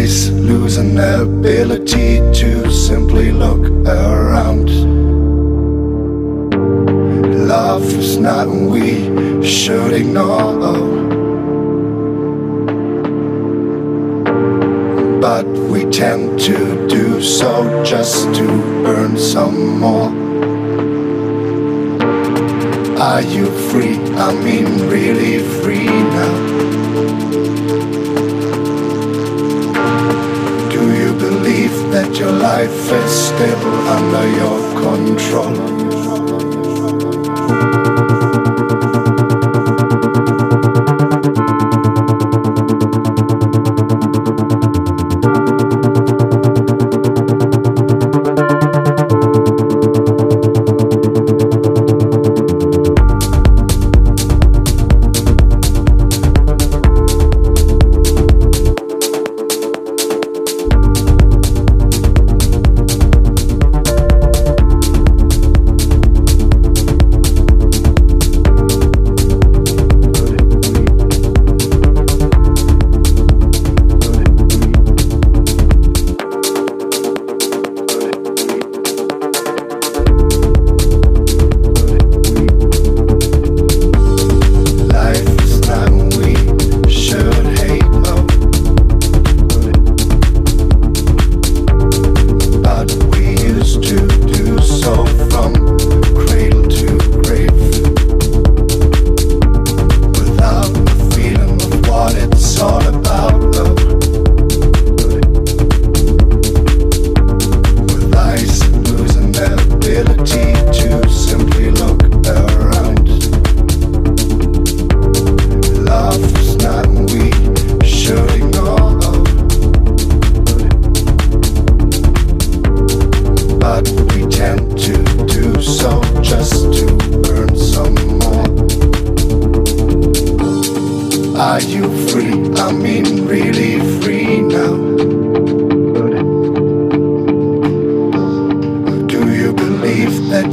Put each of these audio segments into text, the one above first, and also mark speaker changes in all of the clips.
Speaker 1: eyes losing the ability to simply look around. Love is not we should ignore. But we tend to do so just to earn some more. Are you free? I mean, really free now. that your life is still under your control.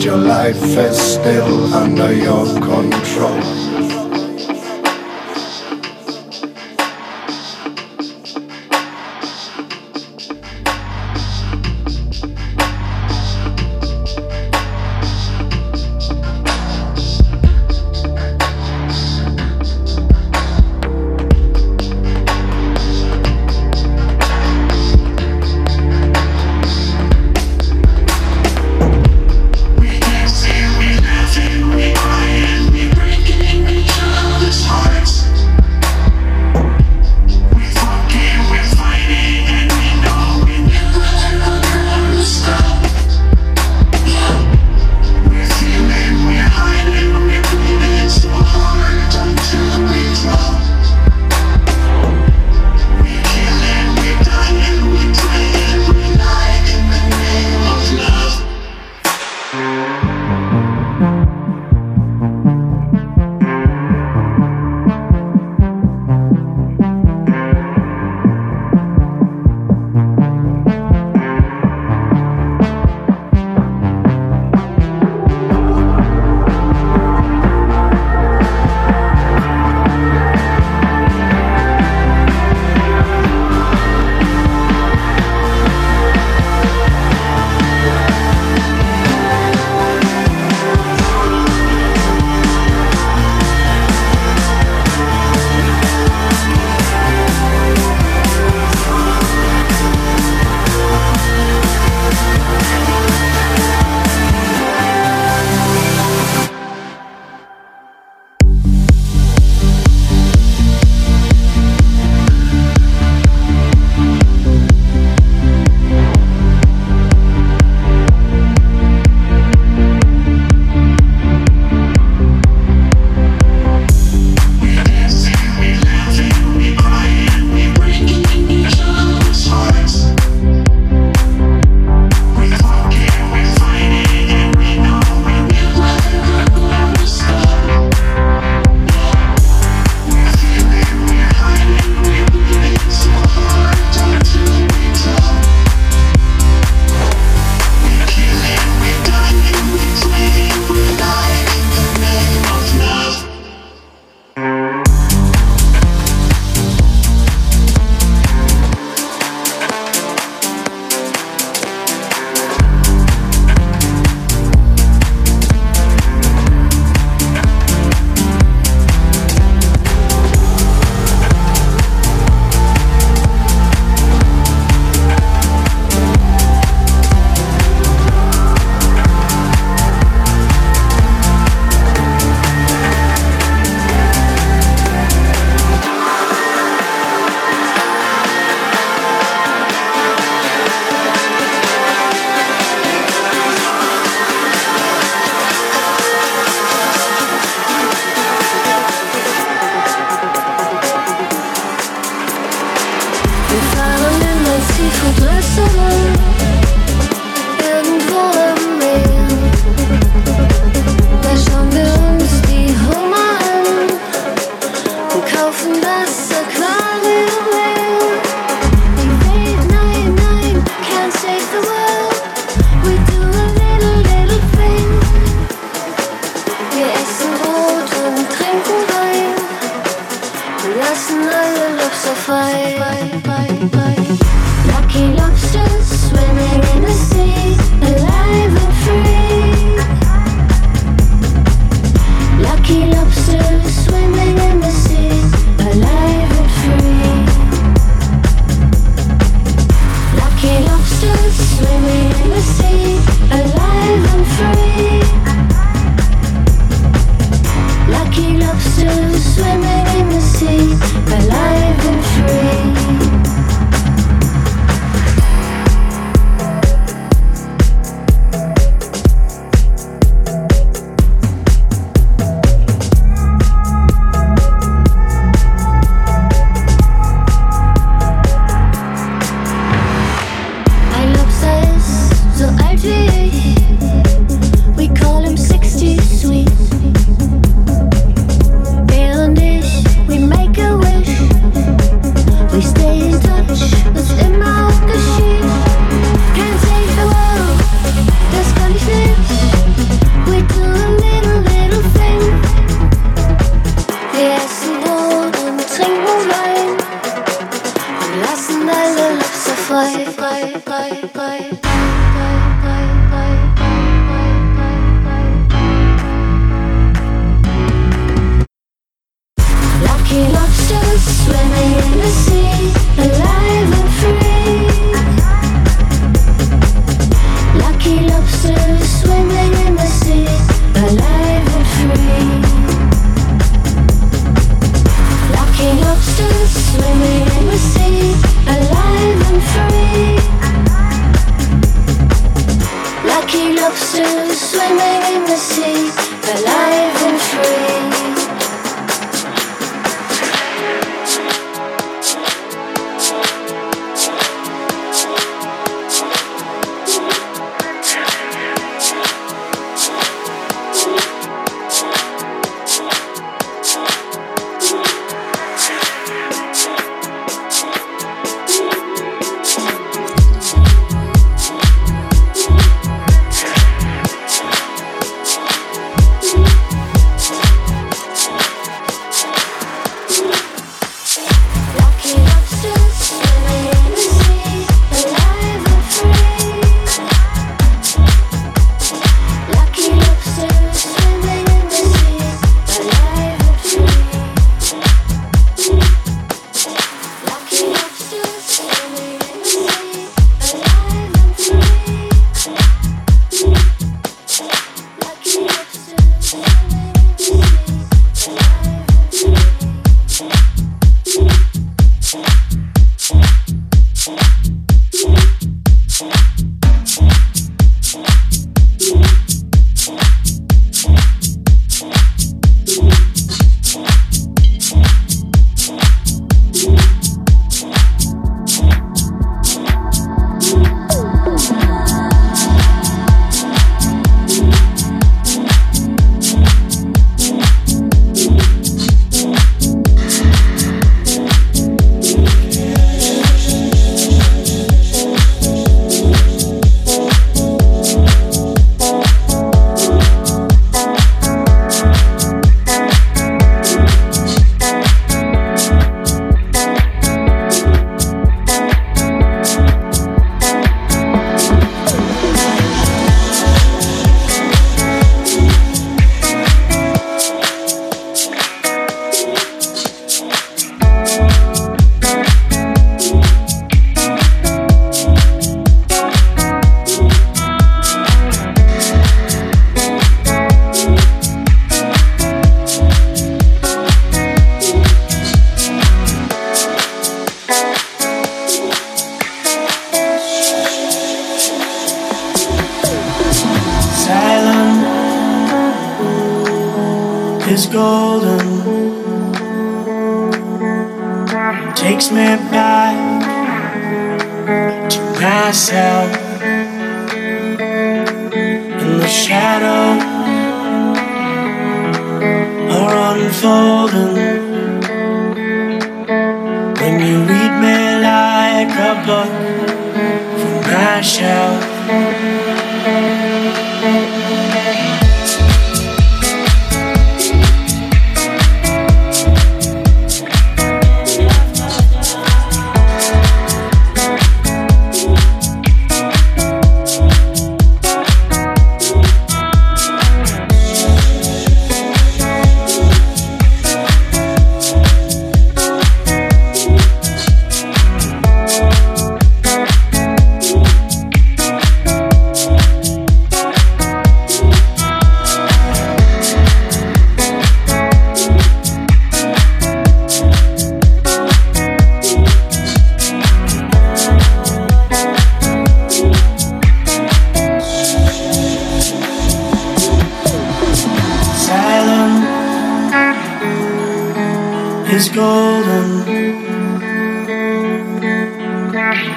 Speaker 1: your life is still under your control.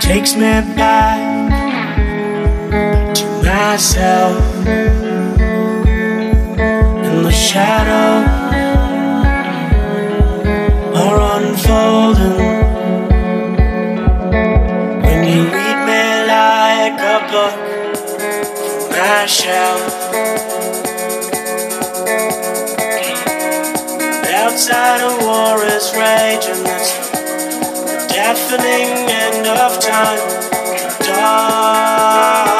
Speaker 2: Takes me back to myself in the shadow are unfolding. When you read me like a book from my shelf outside a war is raging deafening end of time. Dark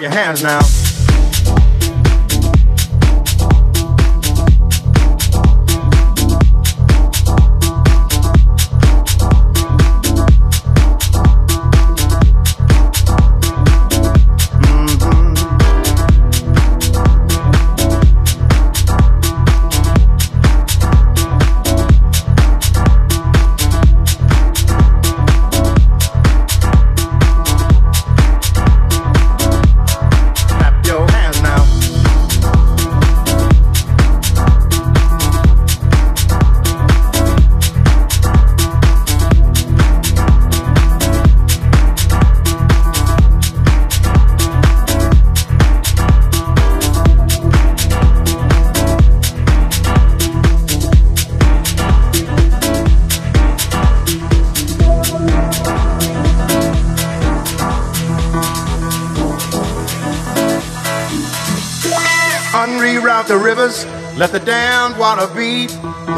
Speaker 1: Let